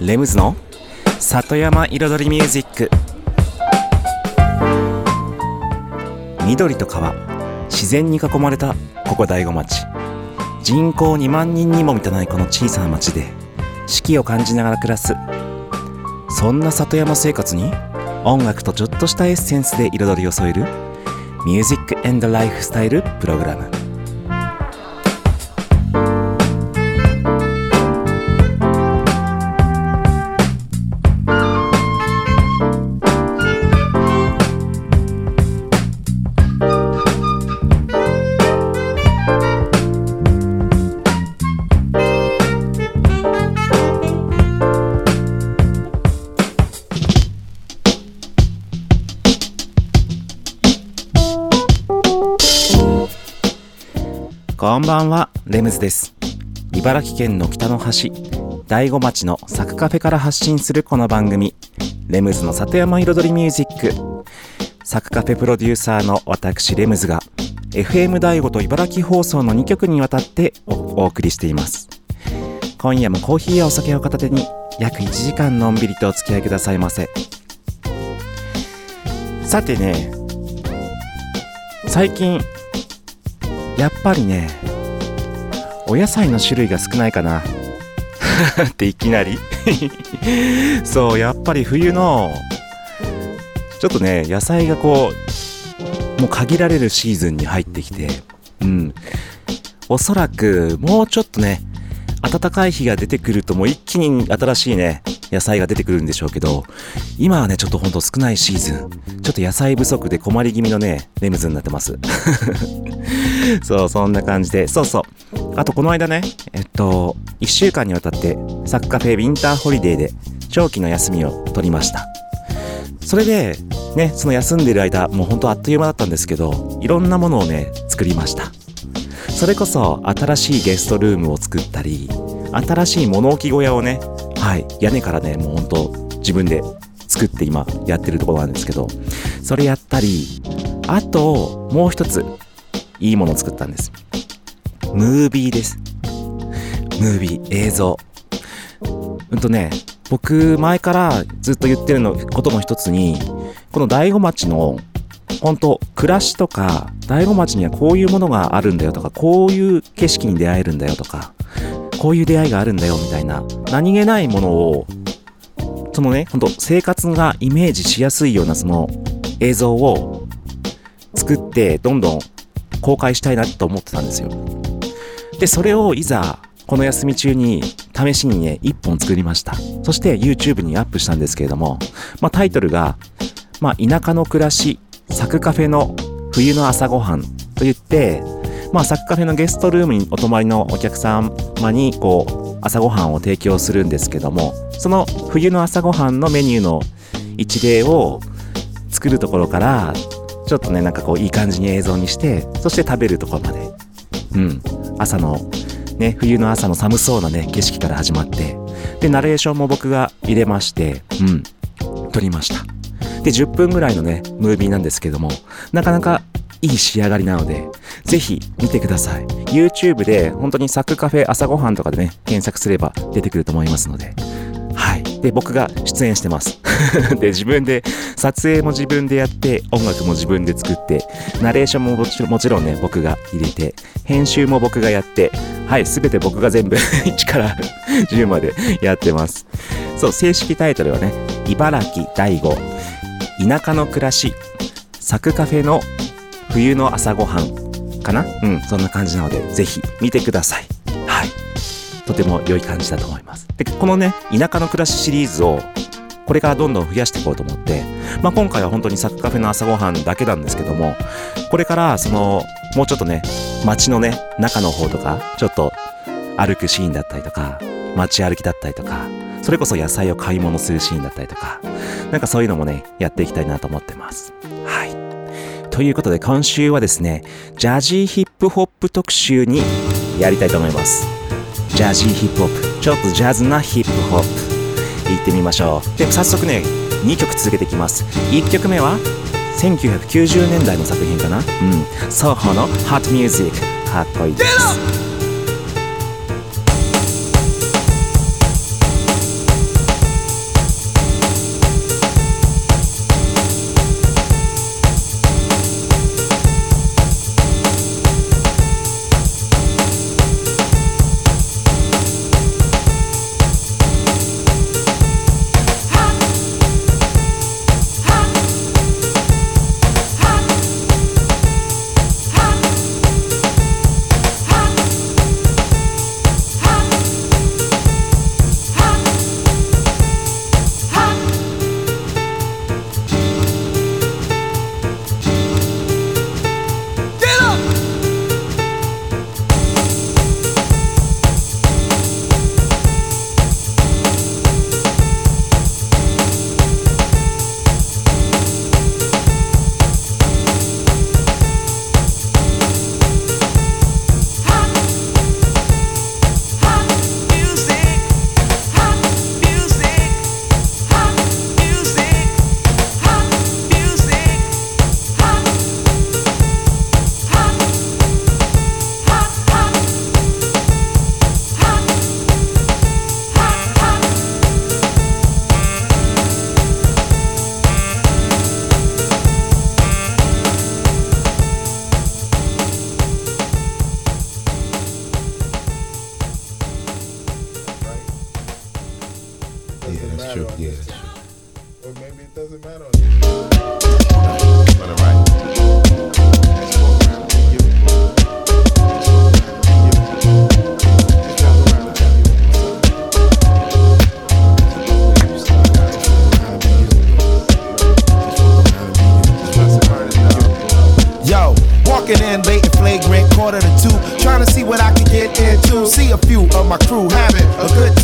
レムズの里山彩りミュージック。緑と川自然に囲まれたここ醍醐町。人口2万人にも満たないこの小さな町で四季を感じながら暮らす。そんな里山生活に音楽とちょっとしたエッセンスで彩りを添えるミュージックエンドライフスタイルプログラム。レムズです。茨城県の北の端、大子町のサクカフェから発信するこの番組、レムズの里山彩りミュージック。サクカフェプロデューサーの私、レムズが、FM 大子と茨城放送の2曲にわたってお送りしています。今夜もコーヒーやお酒を片手に、約1時間のんびりとお付き合いくださいませ。さてね、最近、やっぱりね、お野菜の種類が少ないかな。っていきなり。そう、やっぱり冬の、ちょっとね、野菜がこう、もう限られるシーズンに入ってきて、うん。おそらく、もうちょっとね、暖かい日が出てくるともう一気に新しいね、野菜が出てくるんでしょうけど、今はね、ちょっとほんと少ないシーズン。ちょっと野菜不足で困り気味のね、レムズになってます。そう、そんな感じで。そうそう。あと、この間ね、えっと、1週間にわたって、サッカフェウィンターホリデーで、長期の休みを取りました。それで、ね、その休んでる間、もうほんとあっという間だったんですけど、いろんなものをね、作りました。それこそ、新しいゲストルームを作ったり、新しい物置小屋をね、はい、屋根からね、もうほんと自分で作って今やってるところなんですけど、それやったり、あと、もう一つ、いいものを作ったんです。ムービーです。ムービー、映像。うんとね、僕、前からずっと言ってるのことの一つに、この大子町の、本当暮らしとか、大子町にはこういうものがあるんだよとか、こういう景色に出会えるんだよとか、こういう出会いがあるんだよみたいな、何気ないものを、そのね、本当生活がイメージしやすいようなその映像を作って、どんどん公開したいなと思ってたんですよ。で、それをいざ、この休み中に試しにね、一本作りました。そして YouTube にアップしたんですけれども、まあタイトルが、まあ田舎の暮らし、サクカフェの冬の朝ごはんと言って、まあサクカフェのゲストルームにお泊まりのお客様にこう、朝ごはんを提供するんですけども、その冬の朝ごはんのメニューの一例を作るところから、ちょっとね、なんかこういい感じに映像にして、そして食べるところまで。うん。朝の、ね、冬の朝の寒そうなね、景色から始まって。で、ナレーションも僕が入れまして、うん。撮りました。で、10分ぐらいのね、ムービーなんですけども、なかなかいい仕上がりなので、ぜひ見てください。YouTube で本当にサクカフェ朝ごはんとかでね、検索すれば出てくると思いますので。で、僕が出演してます。で、自分で、撮影も自分でやって、音楽も自分で作って、ナレーションももちろんね、僕が入れて、編集も僕がやって、はい、すべて僕が全部 1から10までやってます。そう、正式タイトルはね、茨城大悟、田舎の暮らし、サクカフェの冬の朝ごはんかな？うん、そんな感じなので、ぜひ見てください。はい。とても良い感じだと思います。で、このね、田舎の暮らしシリーズを、これからどんどん増やしていこうと思って、まあ、今回は本当にサクカフェの朝ごはんだけなんですけども、これから、その、もうちょっとね、街のね、中の方とか、ちょっと歩くシーンだったりとか、街歩きだったりとか、それこそ野菜を買い物するシーンだったりとか、なんかそういうのもね、やっていきたいなと思ってます。はい。ということで今週はですね、ジャジーヒップホップ特集にやりたいと思います。ジャジーヒップホップ。ちょっとジャズなヒップホップ。行ってみましょう。で、早速ね、2曲続けていきます。1曲目は、1990年代の作品かな？うん。ソーホの Hot Music。かっこいいです。See a few of my crew having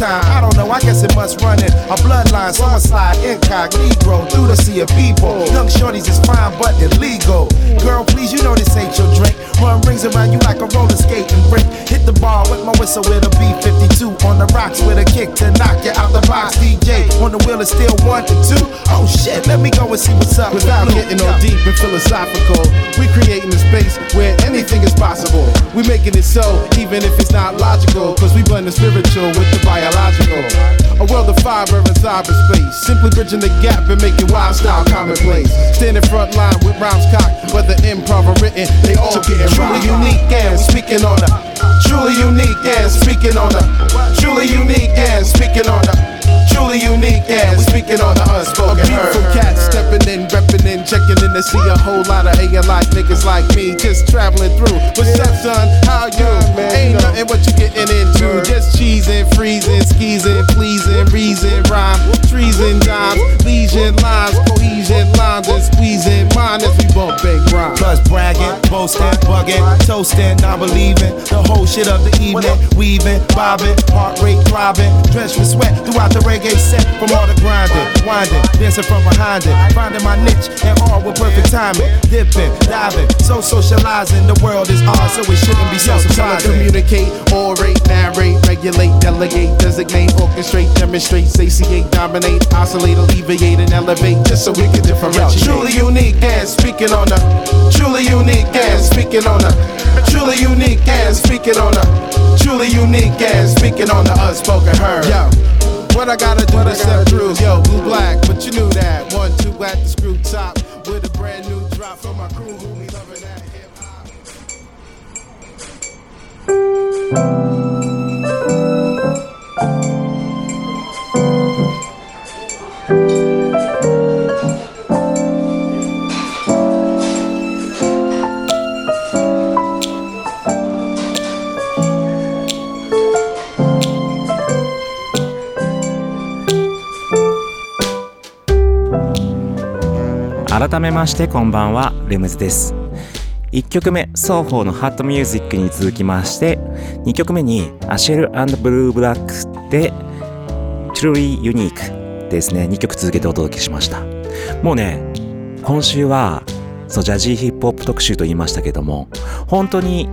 time. I don't know, I guess it must run in a bloodline. So I slide incognito through the sea of people. Young shorties is fine, but illegal. Girl, please, you know this ain't your drink. Run rings around you like a roller skating brake. Hit the bar with my whistle with a B52 on the rocks with a kick to knock you out the box. DJ on the wheel is still one to two. Oh shit, let me go and see what's up. Without getting all deep and philosophical, we creating a space where anything is possible. We making it so, even if it's not logical, cause we blend the spiritual with the biological. A world of fiber and cyberspace, simply bridging the gap and making wild style commonplace. Standing front line with rhymes cocked, whether improv or written, they all getting Truly unique and speaking on the Truly unique and speaking on the Truly unique and speaking on the Truly unique yeah, we speaking on the unspoken. A unspoken beautiful cat stepping in, repping in, checking in to see a whole lot of ALI niggas like me just traveling through. What's up, son? How you? Ain't nothing what you getting into. Just cheesing, freezing, skeezing, pleasing, reason, rhyme, treason, dimes, lesion lines, cohesion lines, and squeezing mine as we bump big rhyme. Plus bragging, boasting, bugging, toasting, non believing. The whole shit of the evening, weaving, bobbing, heart rate throbbing, drenched with sweat throughout the reggae set. From all the grinding, winding, dancing from behind it, finding my niche and all with perfect timing. Dipping, diving, so socializing. The world is ours, so it shouldn't be so surprising. Communicate, orate, narrate, regulate, delegate, designate, orchestrate, demonstrate, satiate, dominate, oscillate, alleviate, and elevate, just so we can Yo, differentiate. truly unique and speaking on the truly unique and speaking on the truly unique and speaking on the truly unique and speaking on the unspoken word. Yo, what I gotta do to step through? Yo, blue black, but you knew that. One, two at the screw top with a brand new drop for my crew who be loving that hip hop. 改めましてこんばんはレムズです。1曲目双方のハットミュージックに続きまして2曲目にアシェルブルーブラックで Truly Unique ですね。2曲続けてお届けしました。もうね今週はそうジャジーヒップホップ特集と言いましたけども本当に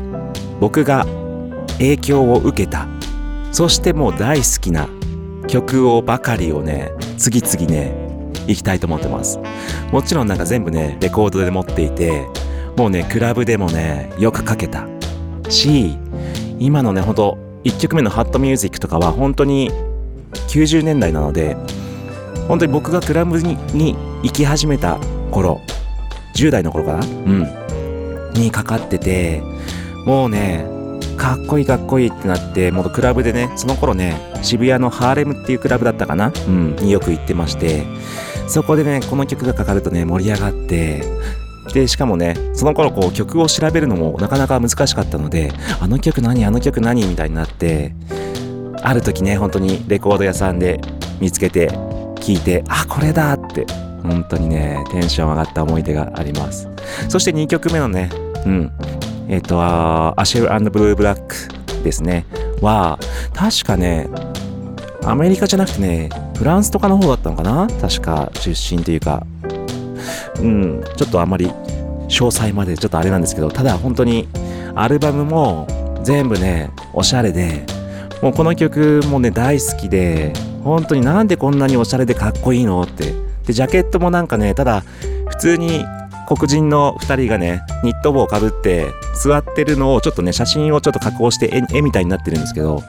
僕が影響を受けたそしてもう大好きな曲をばかりをね次々ねいきたいと思ってます。もちろんなんか全部ねレコードで持っていてもうねクラブでもねよくかけた。し今のねほんと1曲目のハットミュージックとかは本当に90年代なので本当に僕がクラブにに行き始めた頃10代の頃かな？うん。にかかっててもうねかっこいいかっこいいってなってもうクラブでねその頃ね渋谷のハーレムっていうクラブだったかな？うん。によく行ってましてそこでねこの曲がかかるとね盛り上がってでしかもねその頃こう曲を調べるのもなかなか難しかったのであの曲何あの曲何みたいになってある時ね本当にレコード屋さんで見つけて聞いてあこれだって本当にねテンション上がった思い出があります。そして2曲目のねうん。えっ、とアシェルブルーブラックですね。は確かねアメリカじゃなくてねフランスとかの方だったのかな？確か出身というか。うんちょっとあんまり詳細までちょっとあれなんですけど。ただ本当にアルバムも全部ねおしゃれでもうこの曲もね大好きで本当になんでこんなにおしゃれでかっこいいのって。でジャケットもなんかねただ普通に黒人の2人がねニット帽をかぶって座ってるのをちょっとね写真をちょっと加工して絵絵みたいになってるんですけど。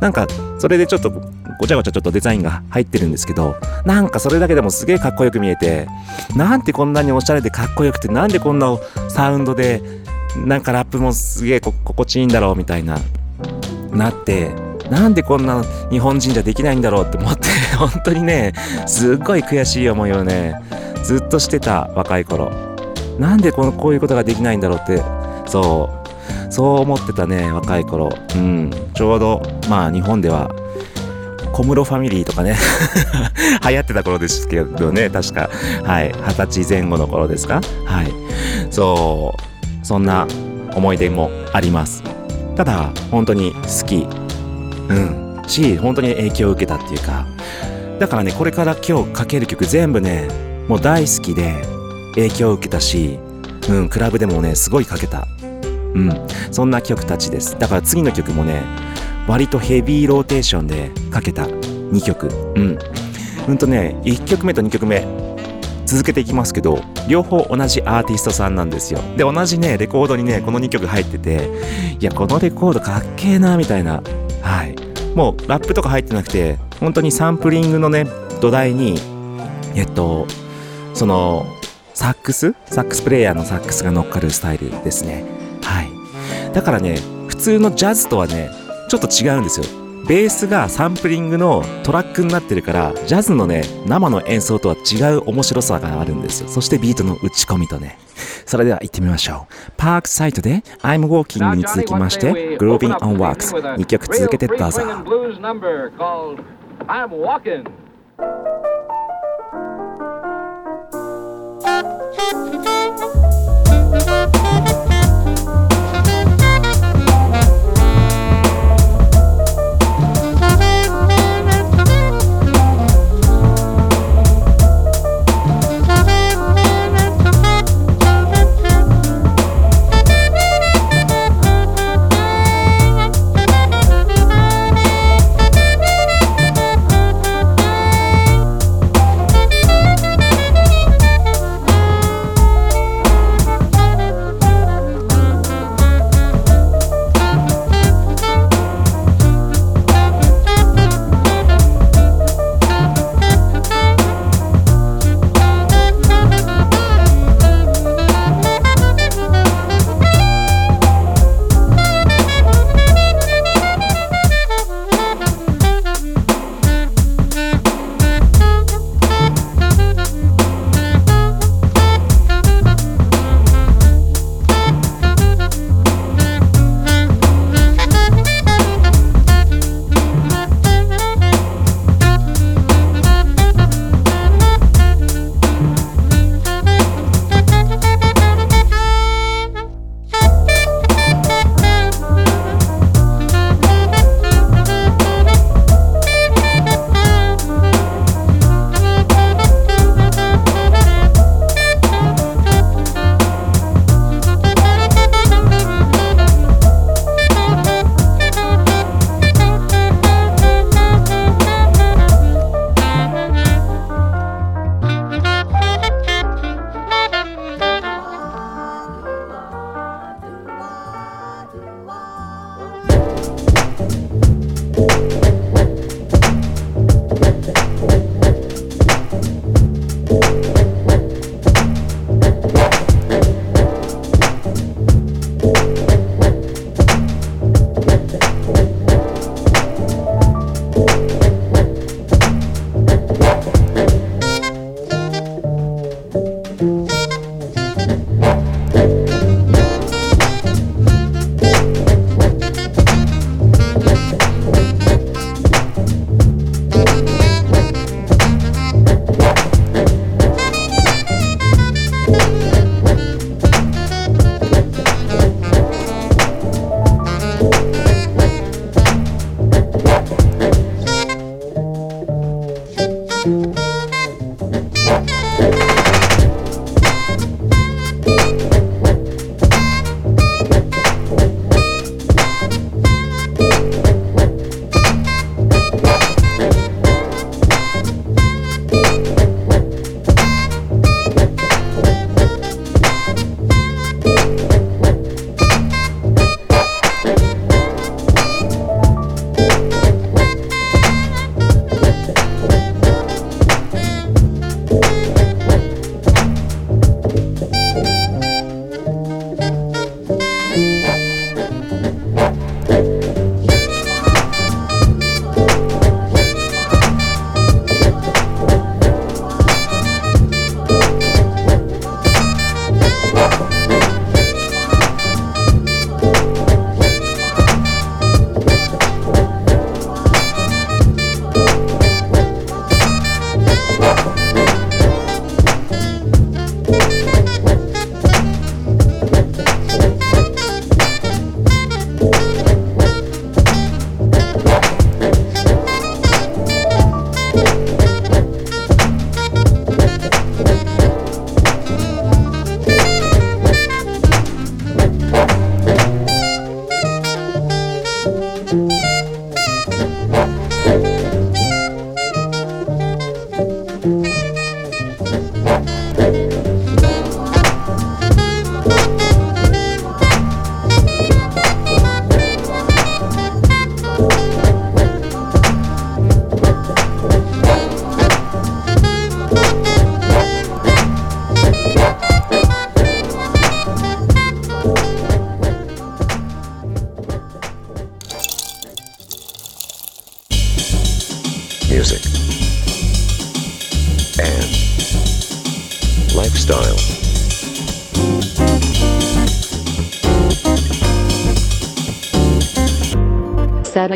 なんかそれでちょっとごちゃごちゃちょっとデザインが入ってるんですけどなんかそれだけでもすげえかっこよく見えてなんてこんなにおしゃれでかっこよくてなんでこんなサウンドでなんかラップもすげえ心地いいんだろうみたいななってなんでこんな日本人じゃできないんだろうって思って 本当にねすっごい悔しい思いをねずっとしてた若い頃。なんでこのこういうことができないんだろうってそうそう思ってたね若い頃。うん。ちょうどまあ日本では小室ファミリーとかね。流行ってた頃ですけどね確か。はい。二十歳前後の頃ですか？はい。そう。そんな思い出もあります。ただ本当に好き。うん。し本当に影響を受けたっていうか。だからねこれから今日かける曲全部ねもう大好きで影響を受けたしうんクラブでもねすごいかけた。うん。そんな曲たちです。だから次の曲もね割とヘビーローテーションでかけた2曲。うん。うんとね1曲目と2曲目続けていきますけど両方同じアーティストさんなんですよ。で同じねレコードにねこの2曲入ってていやこのレコードかっけえなみたいな。はい。もうラップとか入ってなくて本当にサンプリングのね土台にえっとそのサックス？サックスプレイヤーのサックスが乗っかるスタイルですね。はい。だからね普通のジャズとはねちょっと違うんですよベースがサンプリングのトラックになってるからジャズのね生の演奏とは違う面白さがあるんですよそしてビートの打ち込みとねそれでは行ってみましょうパークサイトで I'm Walking に続きましてグロービン on Works 2曲続けてどうぞ I'm walking.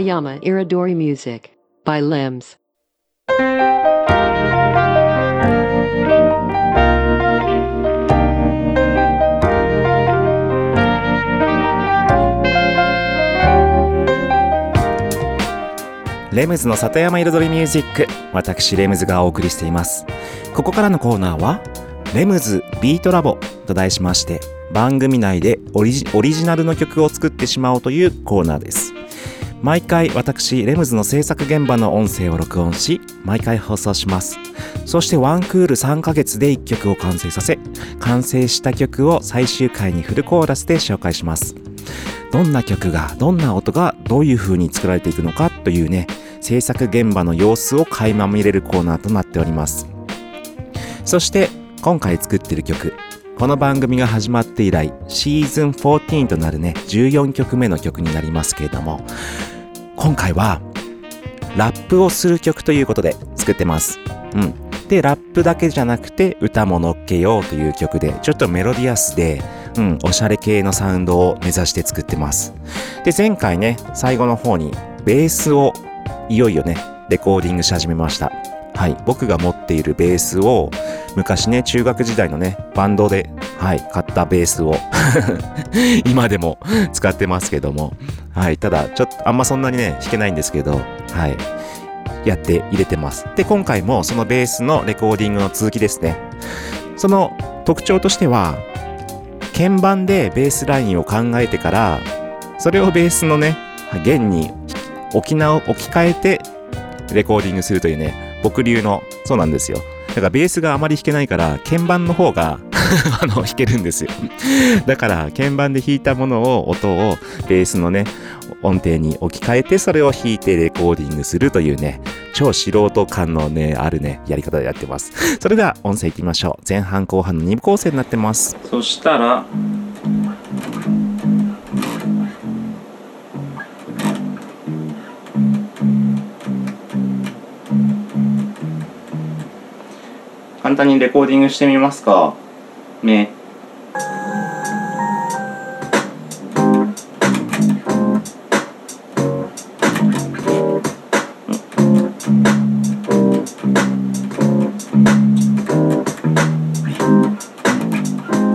Satayama Iridori Music by Limbs. レムズの里山彩りミュージック私レムズがお送りしていますここからのコーナーはレムズビートラボと題しまして番組内でオリジオリジナルの曲を作ってしまおうというコーナーです毎回私レムズの制作現場の音声を録音し毎回放送します。そしてワンクール3ヶ月で1曲を完成させ完成した曲を最終回にフルコーラスで紹介します。どんな曲がどんな音がどういう風に作られていくのかというね制作現場の様子を垣間見れるコーナーとなっております。そして今回作ってる曲。この番組が始まって以来シーズン14となるね14曲目の曲になりますけれども今回はラップをする曲ということで作ってますうんでラップだけじゃなくて歌も乗っけようという曲でちょっとメロディアスでうん、おしゃれ系のサウンドを目指して作ってます。で、前回ね、最後の方にベースをいよいよね、レコーディングし始めました。はい、僕が持っているベースを昔ね、中学時代のね、バンドで、はい、買ったベースを 今でも使ってますけども、はい、ただ、ちょっとあんまそんなにね、弾けないんですけど、はい、やって入れてます。で、今回もそのベースのレコーディングの続きですね。その特徴としては、鍵盤でベースラインを考えてから、それをベースのね、弦に置き直、置き換えてレコーディングするというね、僕流の、そうなんですよ。だからベースがあまり弾けないから、鍵盤の方が あの、弾けるんですよ。だから、鍵盤で弾いたものを、音をベースのね、音程に置き換えて、それを弾いてレコーディングするというね、超素人感のね、あるね、やり方でやってます。それでは、音声いきましょう。前半後半の2部構成になってます。そしたら、簡単にレコーディングしてみますか。ね。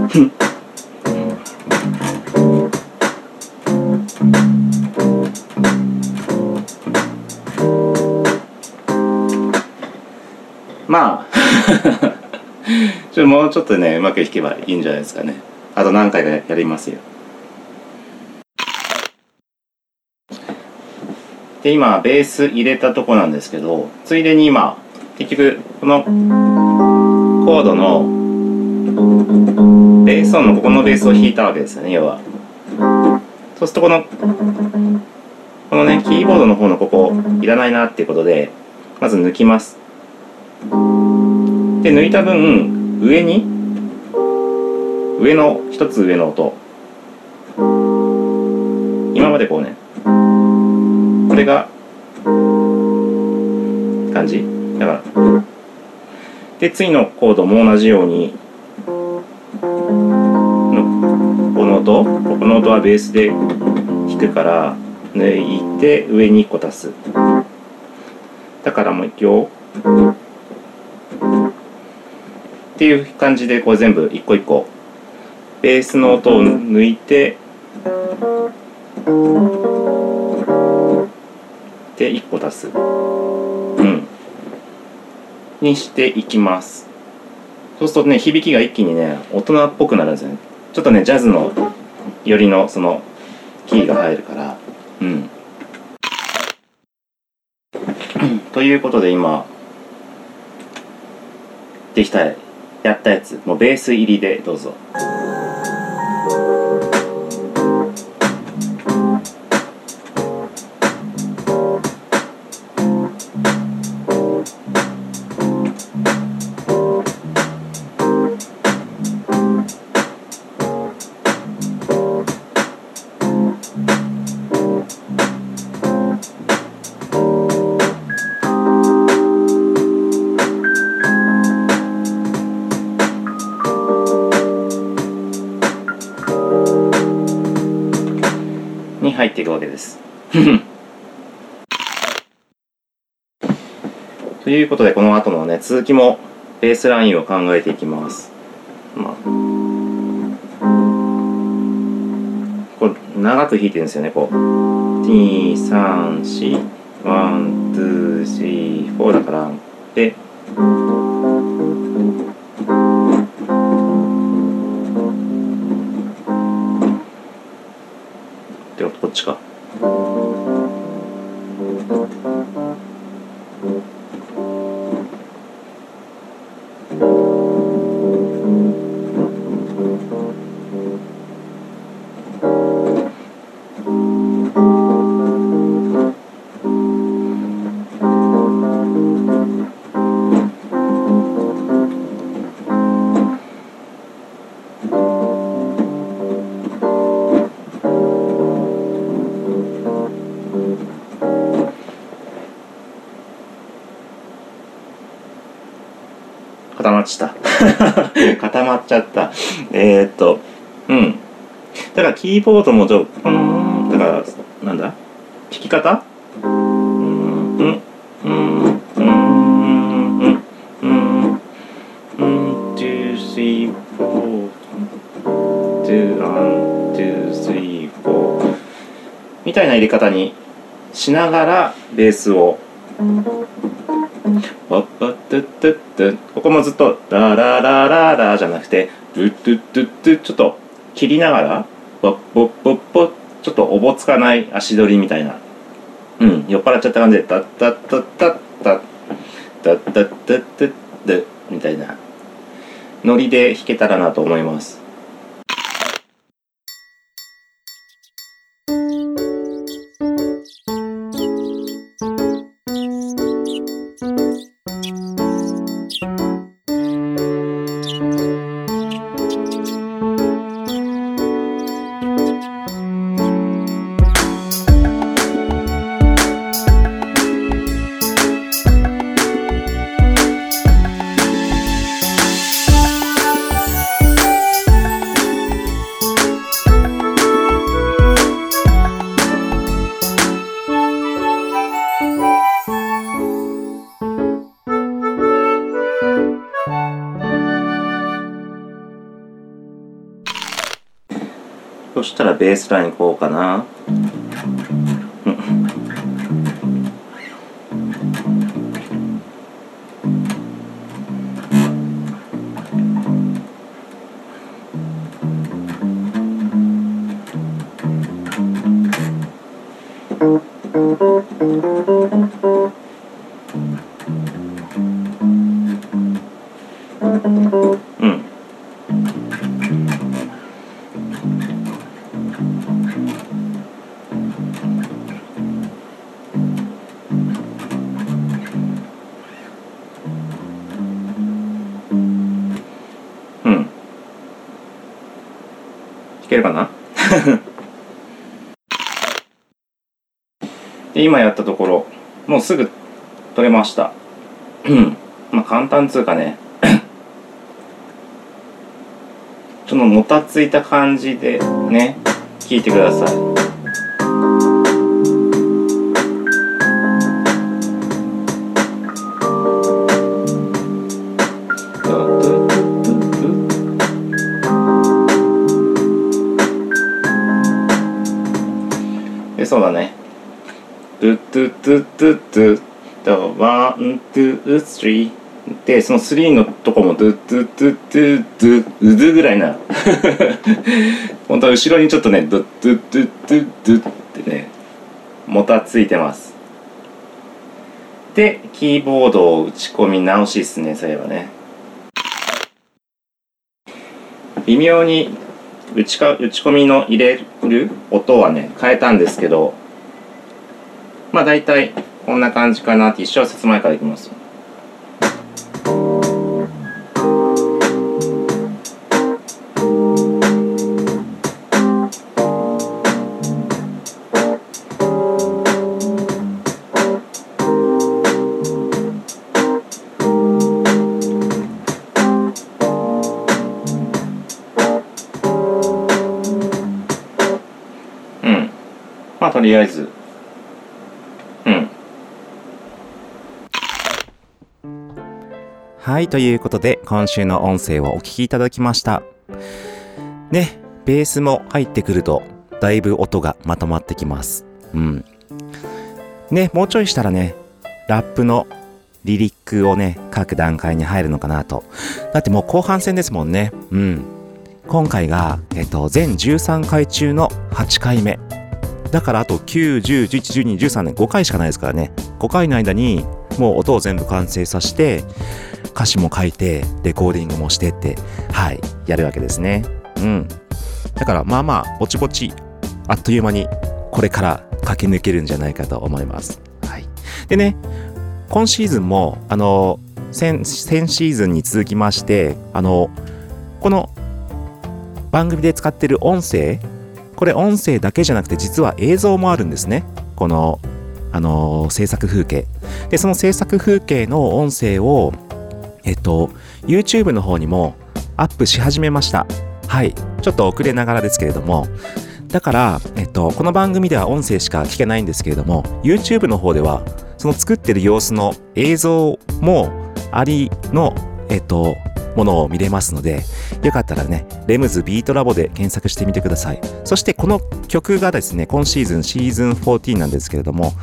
まあ ちょもうちょっとねうまく弾けばいいんじゃないですかね。あと何回かやりますよ。で今ベース入れたとこなんですけどついでに今結局このコードのベース音のここのベースを弾いたわけですよね要は。そうするとこのこのねキーボードの方のここいらないなっていうことでまず抜きます。で抜いた分上に上の一つ上の音。今までこうね。これが感じ。だから。で次のコードも同じようにこの音。この音はベースで弾くから抜いて上に1個足す。だからもう一応っていう感じでこう全部一個一個ベースの音を抜いてで1個足す。うん。にしていきます。そうするとね響きが一気にね大人っぽくなるんですよね。ちょっとねジャズのよりのそのキーが入るから。うん。ということで今できたやったやつ。もうベース入りでどうぞ。いうことでこの後のね続きもベースラインを考えていきます。まあ、これ長く弾いてるんですよねこう。234 one、two、three、four だからででこっちか固まっちゃった。固まっちゃった。えー、っとうん。だからキーボードもちょうんだからなんだ？弾き方？うん。うん。うん。うん。うん。うん。うん。two three four two one two three four みたいな入れ方にしながらベースをワッパットゥットゥットゥここもずっとラララララじゃなくてドゥッドゥッドゥッドゥちょっと切りながらワッポッポッポちょっとおぼつかない足取りみたいな。うん酔っ払っちゃった感じでタッタッタッタッタッタッタッタッタッタッみたいな。ノリで弾けたらなと思います。ベースラインこうかな。単つうかね ちょっともたついた感じでね聞いてくださいでそうだね。トゥトゥトゥトゥトゥワン、ツー、スリー。で、そのスリーのとこもトゥトゥトゥトゥトゥ、うずぐらいな。本当は後ろにちょっとね、ドゥトゥトゥトゥトゥってね、もたついてます。で、キーボードを打ち込み直しですね、そういえばね。微妙に打ちか打ち込みの入れる音はね変えたんですけどまあ大体こんな感じかなって一小節前からいきますりあえず。うん。はいということで今週の音声をお聞きいただきました。ねベースも入ってくるとだいぶ音がまとまってきます。うん。ねもうちょいしたらねラップのリリックをね書く段階に入るのかなと。だってもう後半戦ですもんね。うん。今回が、えっと、全13回中の8回目。だからあと9、10、11、12、13年5回しかないですからね。5回の間にもう音を全部完成させて、歌詞も書いて、レコーディングもしてって、はい、やるわけですね。うん。だからまあまあ、ぼちぼち、あっという間にこれから駆け抜けるんじゃないかと思います。はい。でね、今シーズンも、あの、先、先シーズンに続きまして、あの、この番組で使ってる音声、これ音声だけじゃなくて実は映像もあるんですね。この、あのー制作風景。で、その制作風景の音声を、えっと、YouTube の方にもアップし始めました。はい。ちょっと遅れながらですけれども。だから、えっと、この番組では音声しか聞けないんですけれども、YouTube の方では、その作ってる様子の映像もありの、えっと、ものを見れますので、よかったらね、レムズビートラボで検索してみてください。そしてこの曲がですね、今シーズンシーズン14なんですけれども、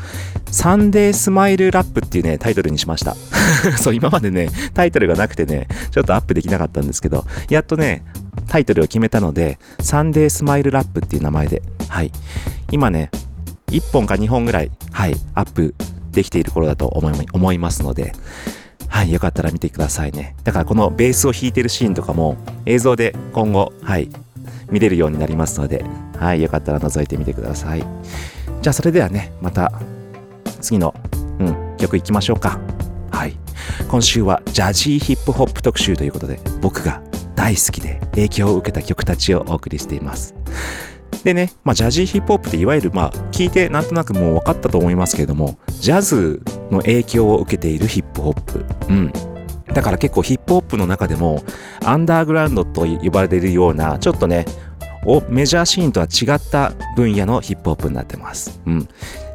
サンデースマイルラップっていうね、タイトルにしました。そう、今までね、タイトルがなくてね、ちょっとアップできなかったんですけど、やっとね、タイトルを決めたので、サンデースマイルラップっていう名前で、はい。今ね、1本か2本ぐらい、はい、アップできている頃だと思い思いますので、はい、よかったら見てくださいね。だからこのベースを弾いてるシーンとかも映像で今後、はい、見れるようになりますので、はい、よかったら覗いてみてください。じゃあそれではね、また次の、うん、曲いきましょうか。はい。今週はジャジーヒップホップ特集ということで、僕が大好きで影響を受けた曲たちをお送りしています。でね、まあ、ジャジーヒップホップっていわゆる、まあ、聞いてなんとなくもう分かったと思いますけれども、ジャズの影響を受けているヒップホップ。うん。だから結構ヒップホップの中でも、アンダーグラウンドと呼ばれているような、ちょっとね、おメジャーシーンとは違った分野のヒップホップになってます。うん。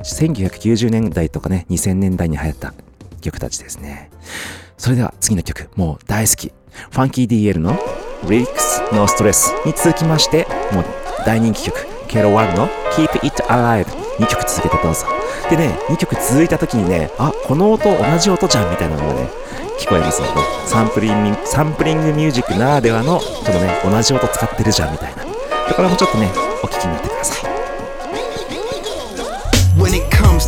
1990年代とかね、2000年代に流行った曲たちですね。それでは次の曲、もう大好き。ファンキー DL の Lyrics No Stress に続きまして、もう大人気曲、ケロワンの Keep It Alive 2曲続けてどうぞ。でね、2曲続いた時にね、あ、この音同じ音じゃんみたいなのがね、聞こえますので、サンプリング、サンプリングミュージックならではの、このね、同じ音使ってるじゃんみたいな。ところもちょっとね、お聞きになってください。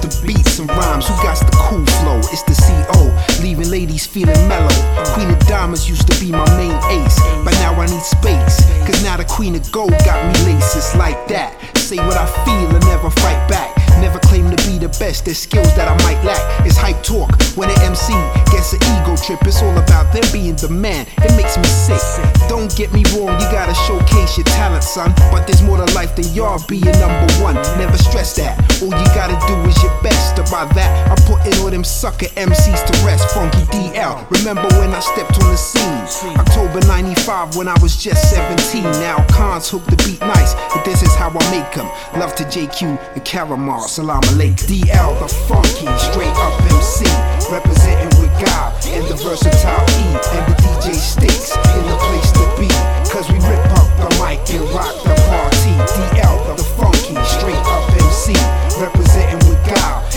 To beats and rhymes, who got the cool flow? It's the CO, leaving ladies feeling mellow. Queen of Diamonds used to be my main ace, but now I need space. Cause now the Queen of Gold got me laces like that. Say what I feel and never fight back. Never claim to be the best, there's skills that I might lack. It's hype talk when an MC gets an ego trip. It's all about them being the man, it makes me sick. Don't get me wrong, you gotta showcase your talent, son. But there's more to life than y'all being number one. Never stress that. All you gotta do is your best. About that, I'm putting all them sucker MCs to rest. Funky DL. Remember when I stepped on the scene? October 95 when I was just 17. Now cons hook the beat nice, but this is how I make them. Love to JQ and Caramel. Salam alaikum. DL, the funky, straight up MC. Representing with God and the versatile E. And the DJ sticks in the place to be. Cause we rip up the mic and rock the party. DL, the funky, straight up MC. God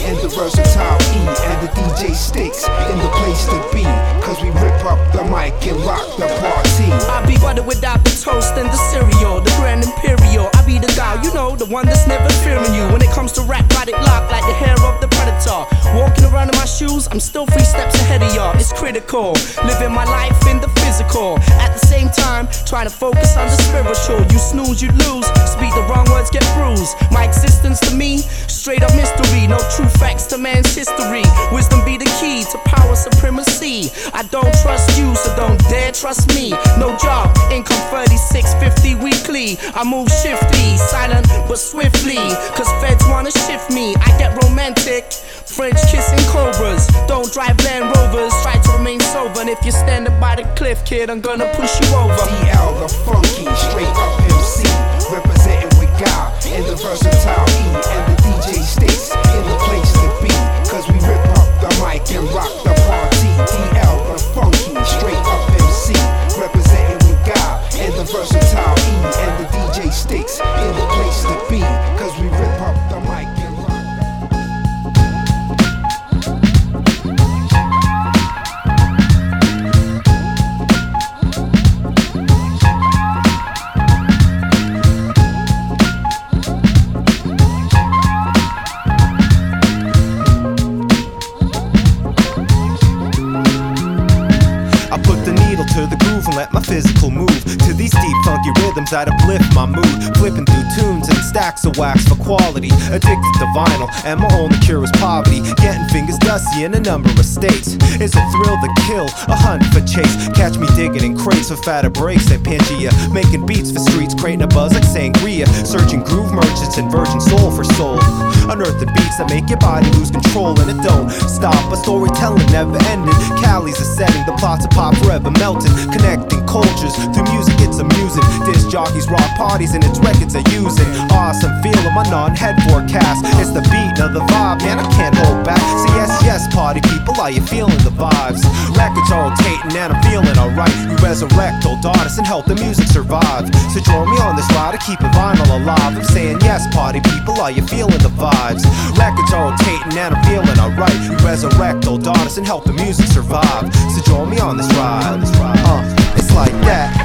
and the versatile E. And the DJ sticks in the place to be. Cause we rip up the mic and rock the party. I be butter without the toast and the cereal, the grand imperial. I be the guy, you know, the one that's never fearing you. When it comes to rap, it locked like the hair of the predator. Walking around in my shoes, I'm still three steps ahead of y'all. It's critical, living my life in the physical. At the same time, trying to focus on the spiritual. You snooze, you lose. Speak the wrong words, get bruised. My existence to me, straight up mystery. No true facts to man's history. Wisdom be the key to power supremacy. I don't trust you, so don't dare trust me. No job, income 3650 weekly. I move shifty, silent but swiftly. Cause feds wanna shift me. I get romantic. French kissing cobras. Don't drive Land Rovers. Try to remain sober. And if you're standing by the cliff, kid, I'm gonna push you over. DL, the funky, straight up MC. Representing with God the versatile E. And the DJ and rock the party. Funky rhythms that uplift my mood. Flipping through tunes and stacks of wax for quality. Addicted to vinyl, and my only cure is poverty. Getting fingers dusty in a number of states. It's a thrill to kill, a hunt for chase. Catch me digging in crates for fatter breaks at Pangea. Making beats for streets, creating a buzz like sangria. Searching groove merchants and virgin soul for soul. Unearthing beats that make your body lose control, and it don't stop. A storytelling never ending. Cali's a setting, the plots of pop forever melting. Connecting cultures through music, it's amusing. Disc jockeys rock parties, and its records are using. Awesome feel of my non head forecast. It's the beat of the vibe, man, I can't hold back. Say yes, yes, party people, are you feeling the vibes? Records are rotating, and I'm feeling alright. We resurrect old artists and help the music survive. So join me on this ride to keep it vinyl alive. I'm saying yes, party people, are you feeling the vibes? Records are rotating, and I'm feeling alright. We resurrect old artists and help the music survive. So join me on this ride. Uh, it's like that.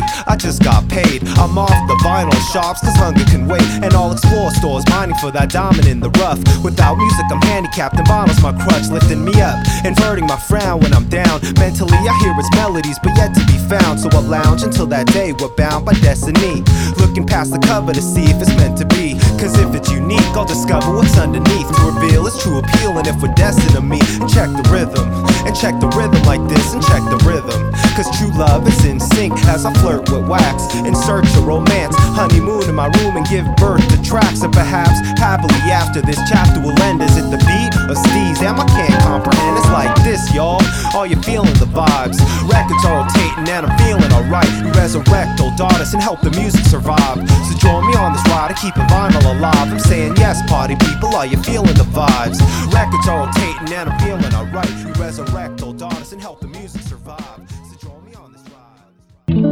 way. I just got paid. I'm off the vinyl shops cause hunger can wait. And I'll explore stores mining for that diamond in the rough. Without music, I'm handicapped and vinyl's my crutch, lifting me up, inverting my frown when I'm down. Mentally, I hear its melodies, but yet to be found. So I lounge until that day we're bound by destiny. Looking past the cover to see if it's meant to be. Cause if it's unique, I'll discover what's underneath to reveal its true appeal. And if we're destined to meet, check the rhythm. And check the rhythm like this, and check the rhythm. Cause true love is in sync as I flirt with wax. In search of romance, honeymoon in my room and give birth to tracks. And perhaps happily after this chapter will end. Is it the beat or steez? Damn, I can't comprehend. It's like this, y'all. Are you feeling the vibes? Records are rotating and I'm feeling alright. Resurrect old artists and help the music survive. So join me on this ride to keep vinyl alive. I'm saying yes, party people. Are you feeling the vibes? Records are rotating and I'm feeling alright. We resurrect old artists and help the music survive. レ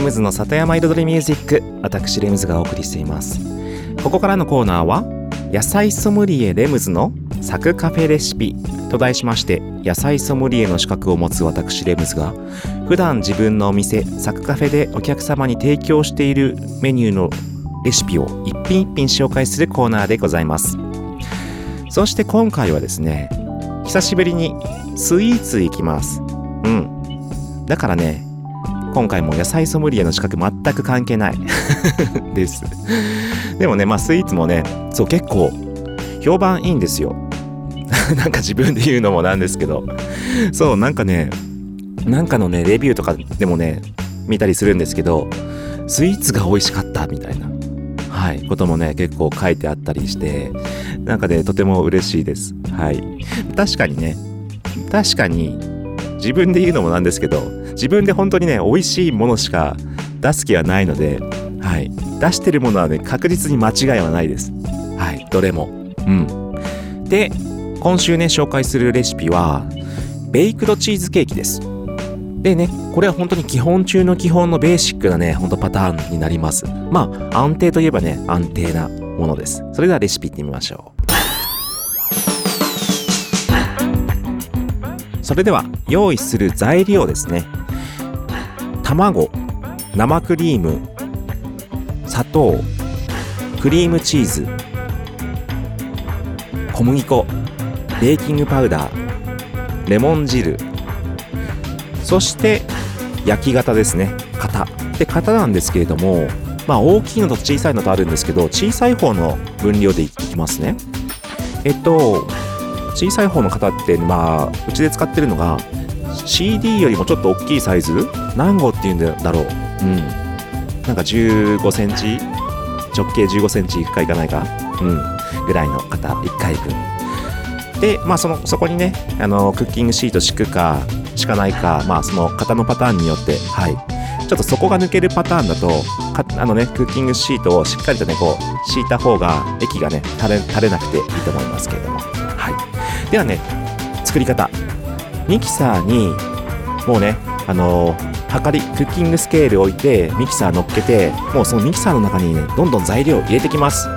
ムズの里山彩りミュージック私レムズがお送りしています。ここからのコーナーは野菜ソムリエレムズのサクカフェレシピと題しまして野菜ソムリエの資格を持つ私レムズが普段自分のお店サクカフェでお客様に提供しているメニューのレシピを一品一品紹介するコーナーでございます。そして今回はですね久しぶりにスイーツ行きます。うん。だからね今回も野菜ソムリエの資格全く関係ない。です。でもねまあスイーツもねそう結構評判いいんですよ。なんか自分で言うのもなんですけど。そうなんかねなんかのねレビューとかでもね見たりするんですけどスイーツが美味しかったみたいな。はいこともね結構書いてあったりしてなんかねとても嬉しいです。はい。確かにね確かに自分で言うのもなんですけど自分で本当にね美味しいものしか出す気はないので、はい、出してるものはね確実に間違いはないです。はいどれも。うん。で今週ね紹介するレシピはベイクドチーズケーキです。でねこれは本当に基本中の基本のベーシックなねほんとパターンになります。まあ安定といえばね安定なものです。それではレシピいってみましょう。それでは用意する材料ですね。卵生クリーム砂糖クリームチーズ小麦粉。ベーキングパウダーレモン汁そして焼き型ですね。型。で型なんですけれどもまあ大きいのと小さいのとあるんですけど小さい方の分量でいきますね。えっと小さい方の型ってまあうちで使ってるのが CD よりもちょっと大きいサイズ？何号っていうんだろう。うん。なんか15センチ？直径15センチいくかいかないか？うん。ぐらいの型。1回分でまあそのそこにねあのクッキングシート敷くか敷かないかまあその型のパターンによってはい。ちょっと底が抜けるパターンだとかあのねクッキングシートをしっかりとねこう敷いた方が液がね垂れ垂れなくていいと思いますけれども。はい。ではね作り方。ミキサーにもうねあのはかりクッキングスケールを置いてミキサー乗っけてもうそのミキサーの中にねどんどん材料を入れてきます。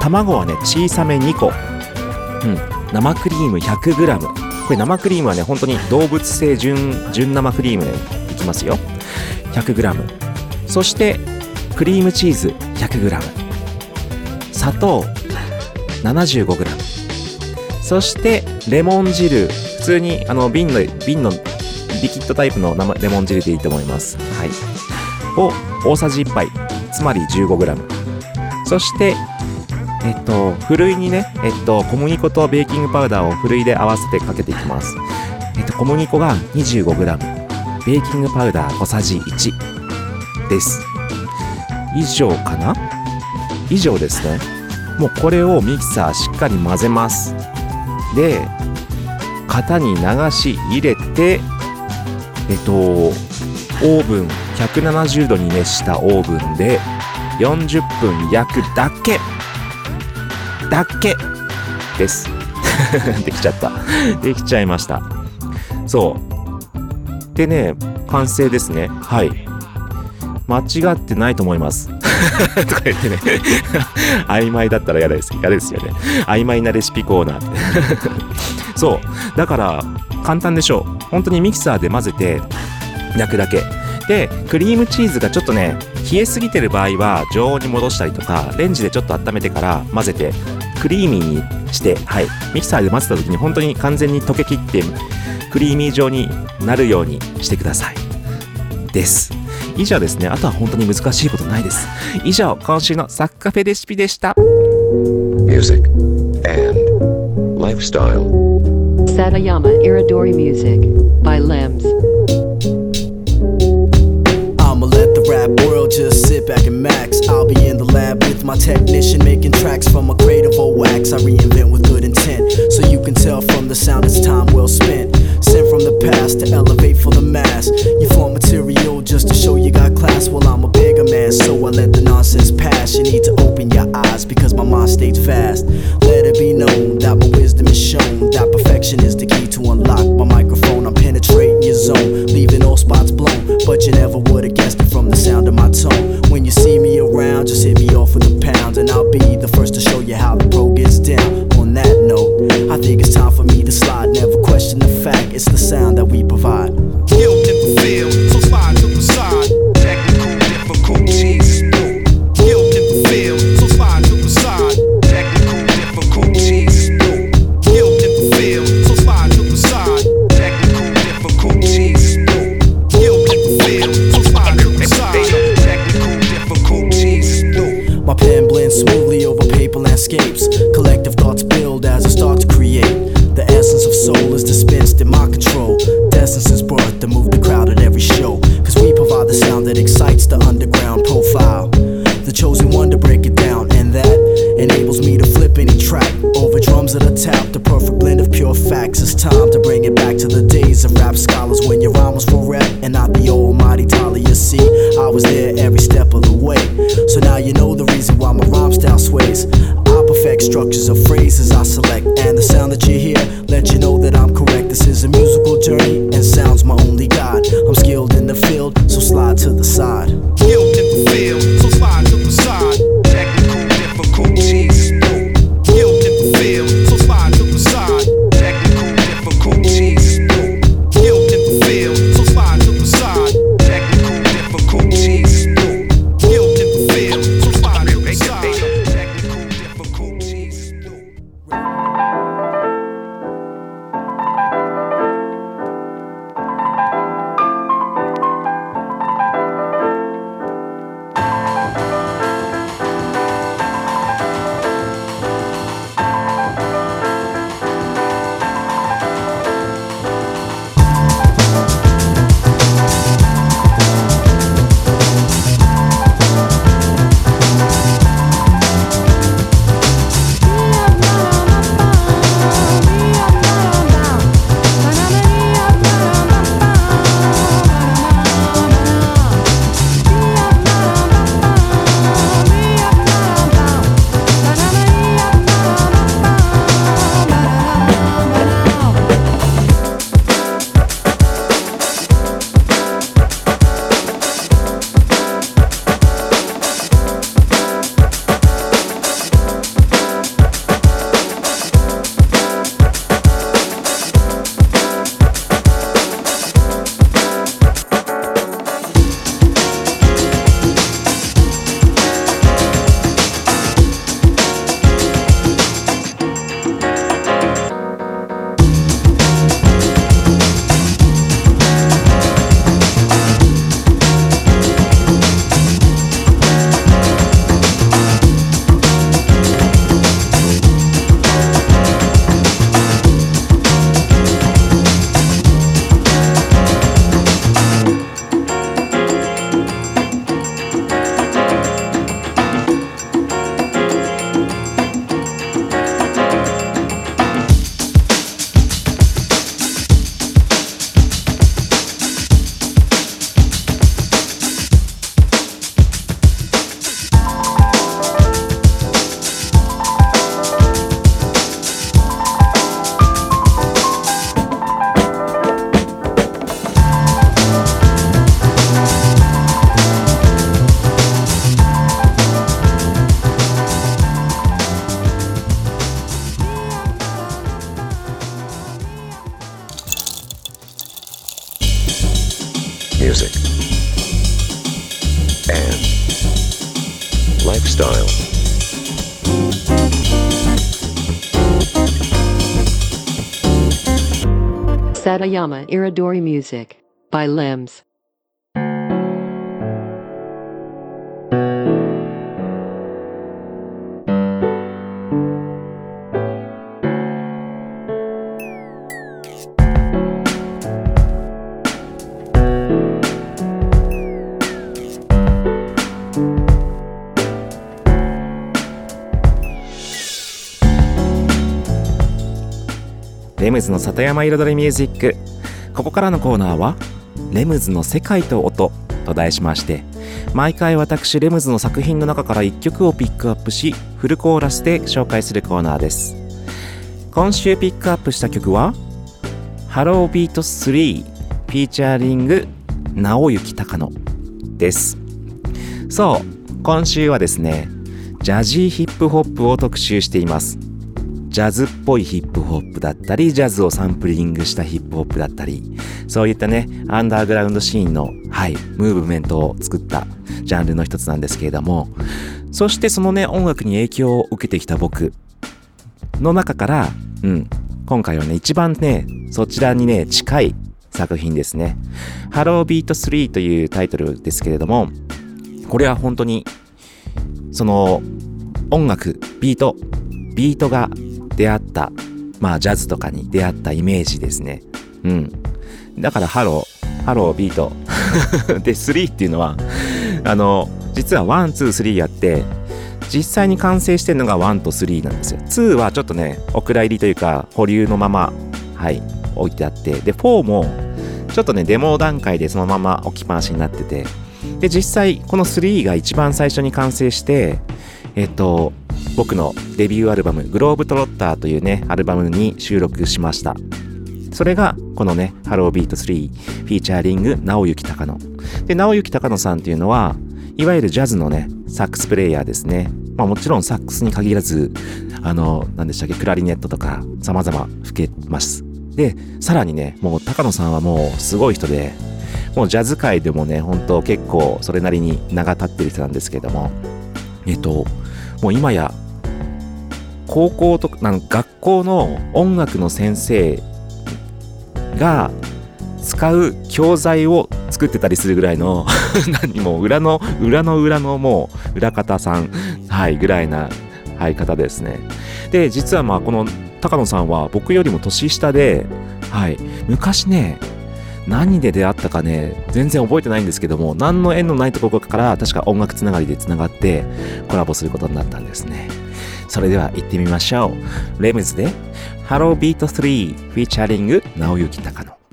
卵はね小さめ2個うん。生クリーム 100g これ生クリームはね本当に動物性純純生クリームでいきますよ。100g そしてクリームチーズ 100g 砂糖 75g そしてレモン汁。普通にあの瓶の瓶のリキッドタイプの生レモン汁でいいと思います。はい。を大さじ1杯。つまり 15g そしてえっとふるいにねえっと小麦粉とベーキングパウダーをふるいで合わせてかけていきます。えっと小麦粉が 25g ベーキングパウダー小さじ1です。以上かな？以上ですね。もうこれをミキサーしっかり混ぜます。で型に流し入れてえっとオーブン170度に熱したオーブンで40分焼くだけ。だけです。できちゃった。できちゃいました。そう。でね完成ですね。はい。間違ってないと思います。とか言ってね。曖昧だったら嫌です。嫌ですよね。曖昧なレシピコーナー。ってそう。だから簡単でしょう。本当にミキサーで混ぜて焼くだけ。でクリームチーズがちょっとね冷えすぎてる場合は常温に戻したりとかレンジでちょっと温めてから混ぜてクリーミーにしてはい。ミキサーで混ぜた時に本当に完全に溶けきってクリーミー状になるようにしてください。です。以上ですね。あとは本当に難しいことないです。以上今週のサッカフェレシピでした。Music and lifestyle. Satayama Iridori Music by Limbs. Rap world just sit back and max. I'll be in the lab my technician making tracks from a crate of old wax. I reinvent with good intent, so you can tell from the sound it's time well spent. Sent from the past to elevate for the mass. You form material just to show you got class. Well, I'm a bigger man, so I let the nonsense pass. You need to open your eyes because my mind stays fast. Let it be known that my wisdom is shown. That perfection is the key to unlock my microphone. I'm penetrating your zone, leaving all spots blown. But you never would have guessed it from the sound of my tone. When you see me around, just hit me off with a pound, and I'll be the first to show you how the pro gets down. On that note, I think it's time for me to slide. Never question the fact, it's the sound that we provide. Satayama Iridori Music by Limbs. ズの里山彩りミュージック。ここからのコーナーは「レムズの世界と音」と題しまして毎回私レムズの作品の中から1曲をピックアップしフルコーラスで紹介するコーナーです。今週ピックアップした曲は「ハロービート3」フィーチャーリング直行隆野です。そう今週はですねジャジーヒップホップを特集しています。ジャズっぽいヒップホップだったり、ジャズをサンプリングしたヒップホップだったり、そういったね、アンダーグラウンドシーンの、はい、ムーブメントを作ったジャンルの一つなんですけれども、そしてそのね、音楽に影響を受けてきた僕の中から、うん、今回はね、一番ね、そちらにね、近い作品ですね。 Hello Beat 3というタイトルですけれども、これは本当に、その、音楽、ビート、ビートが出会った、まあジャズとかに出会ったイメージですね。うん。だから Hello、Hello Beat。で、3っていうのは、あの、実は1、2、3やって、実際に完成してるのが1と3なんですよ。2はちょっとね、お蔵入りというか、保留のまま、はい、置いてあって、で、4も、ちょっとね、デモ段階でそのまま置きっぱなしになってて、で、実際、この3が一番最初に完成して、えっと、僕のデビューアルバム、グローブトロッターというね、アルバムに収録しました。それが、このね、ハロービート3、フィーチャーリング、直行隆野。で、直行隆野さんっていうのは、いわゆるジャズのね、サックスプレイヤーですね。まあもちろんサックスに限らず、あの、何でしたっけ、クラリネットとか、様々吹けます。で、さらにね、もう高野さんはもうすごい人で、もうジャズ界でもね、本当結構それなりに名が立ってる人なんですけども、えっと、もう今や高校とかなん学校の音楽の先生が使う教材を作ってたりするぐらいの 何も裏の裏の裏のもう裏方さんはいぐらいな、はい、方ですね。で実はまあこの高野さんは僕よりも年下ではい昔ね何で出会ったかね全然覚えてないんですけども何の縁のないところから確か音楽つながりでつながってコラボすることになったんですね。それでは行ってみましょう。レムズで Hello Beat 3 featuring 直行隆野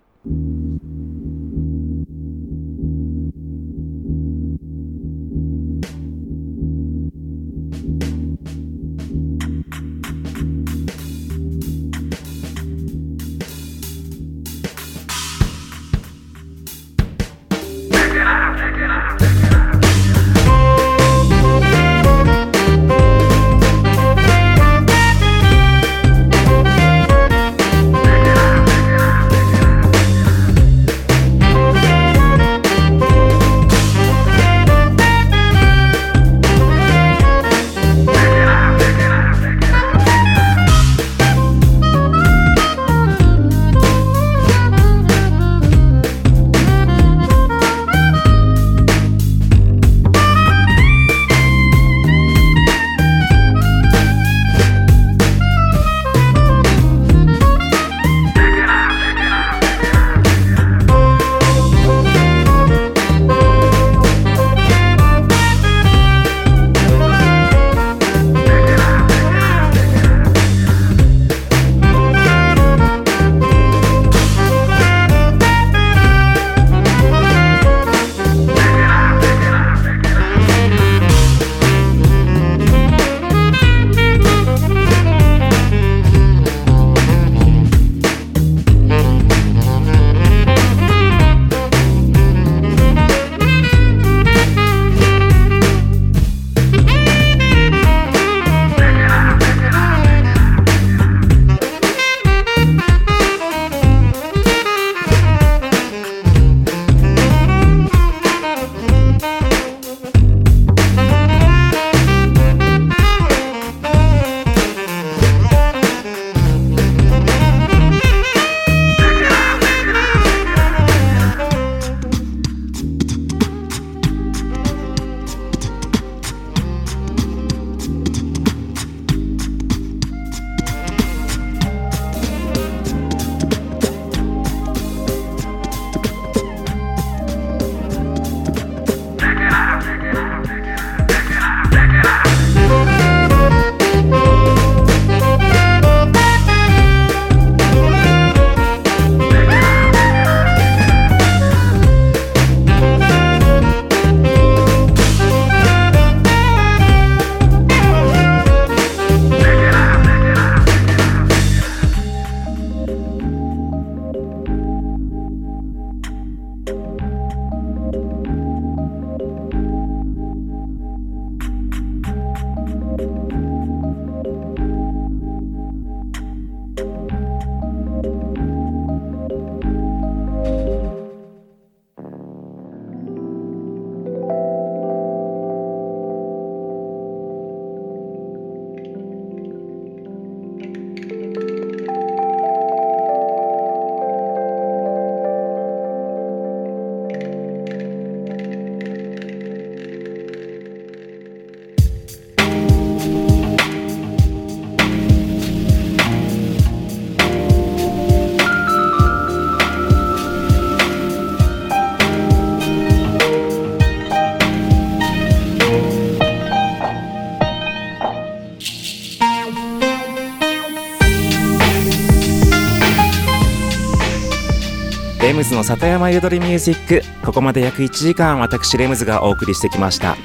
の里山彩りミュージック。ここまで約1時間私レムズがお送りしてきました。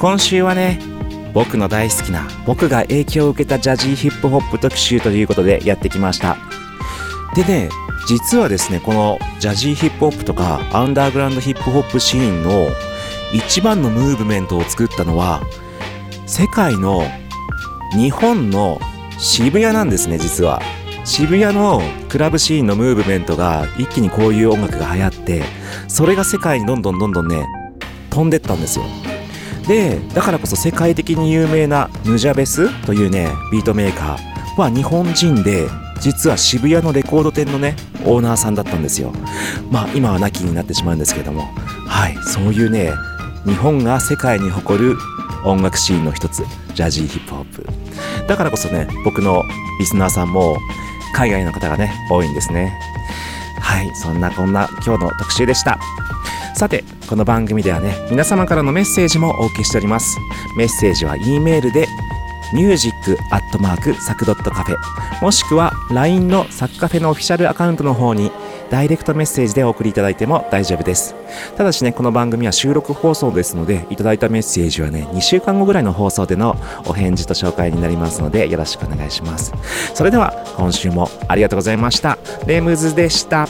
今週はね僕の大好きな僕が影響を受けたジャジーヒップホップ特集ということでやってきました。でね実はですねこのジャジーヒップホップとかアンダーグラウンドヒップホップシーンの一番のムーブメントを作ったのは世界の日本の渋谷なんですね実は。渋谷のクラブシーンのムーブメントが一気にこういう音楽が流行ってそれが世界にどんどんどんどんね飛んでったんですよ。でだからこそ世界的に有名なヌジャベスというねビートメーカーは日本人で実は渋谷のレコード店のねオーナーさんだったんですよ。まあ今は亡きになってしまうんですけども。はいそういうね日本が世界に誇る音楽シーンの一つジャジーヒップホップ。だからこそね僕のリスナーさんも海外の方がね多いんですね。はいそんなこんな今日の特集でした。さてこの番組ではね皆様からのメッセージもお受けしております。メッセージは E メールで music@ サクドットカフェもしくは LINE のサクカフェのオフィシャルアカウントの方にダイレクトメッセージでお送りいただいても大丈夫です。ただしねこの番組は収録放送ですのでいただいたメッセージはね2週間後ぐらいの放送でのお返事と紹介になりますのでよろしくお願いします。それでは今週もありがとうございました。レムズでした。